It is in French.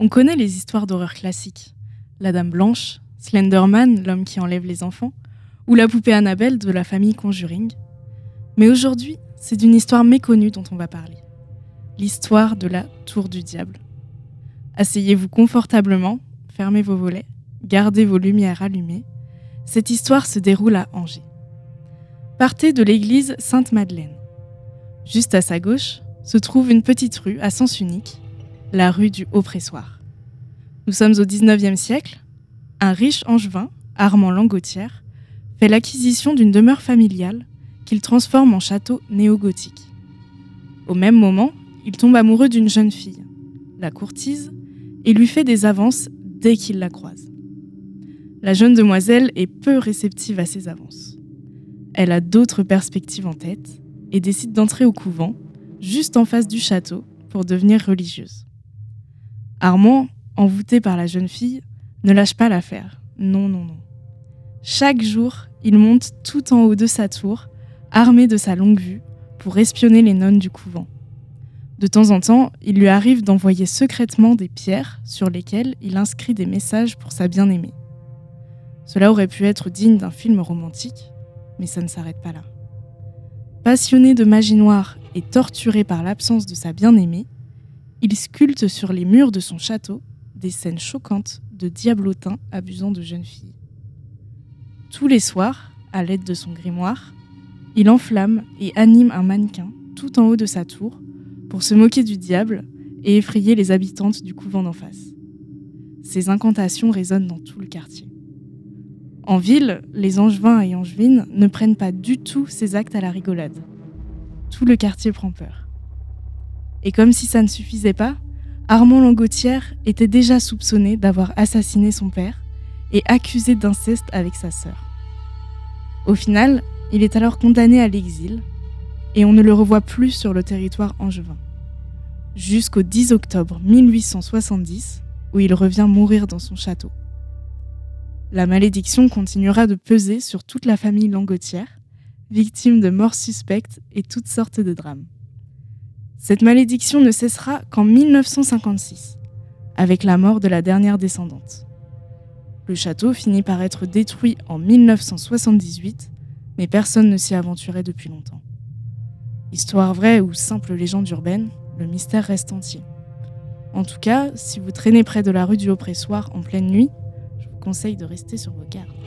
On connaît les histoires d'horreur classiques. La Dame Blanche, Slenderman, l'homme qui enlève les enfants, ou la poupée Annabelle de la famille Conjuring. Mais aujourd'hui, c'est d'une histoire méconnue dont on va parler. L'histoire de la Tour du Diable. Asseyez-vous confortablement, fermez vos volets, gardez vos lumières allumées. Cette histoire se déroule à Angers. Partez de l'église Sainte-Madeleine. Juste à sa gauche se trouve une petite rue à sens unique, la rue du Haut-Pressoir. Nous sommes au XIXe siècle. Un riche angevin, Armand Langotière, fait l'acquisition d'une demeure familiale qu'il transforme en château néo-gothique. Au même moment, il tombe amoureux d'une jeune fille, la courtise, et lui fait des avances dès qu'il la croise. La jeune demoiselle est peu réceptive à ses avances. Elle a d'autres perspectives en tête et décide d'entrer au couvent, juste en face du château, pour devenir religieuse. Armand, envoûté par la jeune fille, ne lâche pas l'affaire. Non, non, non. Chaque jour, il monte tout en haut de sa tour, armé de sa longue vue, pour espionner les nonnes du couvent. De temps en temps, il lui arrive d'envoyer secrètement des pierres sur lesquelles il inscrit des messages pour sa bien-aimée. Cela aurait pu être digne d'un film romantique, mais ça ne s'arrête pas là. Passionné de magie noire et torturé par l'absence de sa bien-aimée, il sculpte sur les murs de son château des scènes choquantes de diablotins abusant de jeunes filles. Tous les soirs, à l'aide de son grimoire, il enflamme et anime un mannequin tout en haut de sa tour pour se moquer du diable et effrayer les habitantes du couvent d'en face. Ces incantations résonnent dans tout le quartier. En ville, les angevins et angevines ne prennent pas du tout ces actes à la rigolade. Tout le quartier prend peur. Et comme si ça ne suffisait pas, Armand Langotière était déjà soupçonné d'avoir assassiné son père et accusé d'inceste avec sa sœur. Au final, il est alors condamné à l'exil et on ne le revoit plus sur le territoire angevin. Jusqu'au 10 octobre 1870, où il revient mourir dans son château. La malédiction continuera de peser sur toute la famille Langotière, victime de morts suspectes et toutes sortes de drames. Cette malédiction ne cessera qu'en 1956, avec la mort de la dernière descendante. Le château finit par être détruit en 1978, mais personne ne s'y aventurait depuis longtemps. Histoire vraie ou simple légende urbaine, le mystère reste entier. En tout cas, si vous traînez près de la rue du Haut-Pressoir en pleine nuit, je vous conseille de rester sur vos gardes.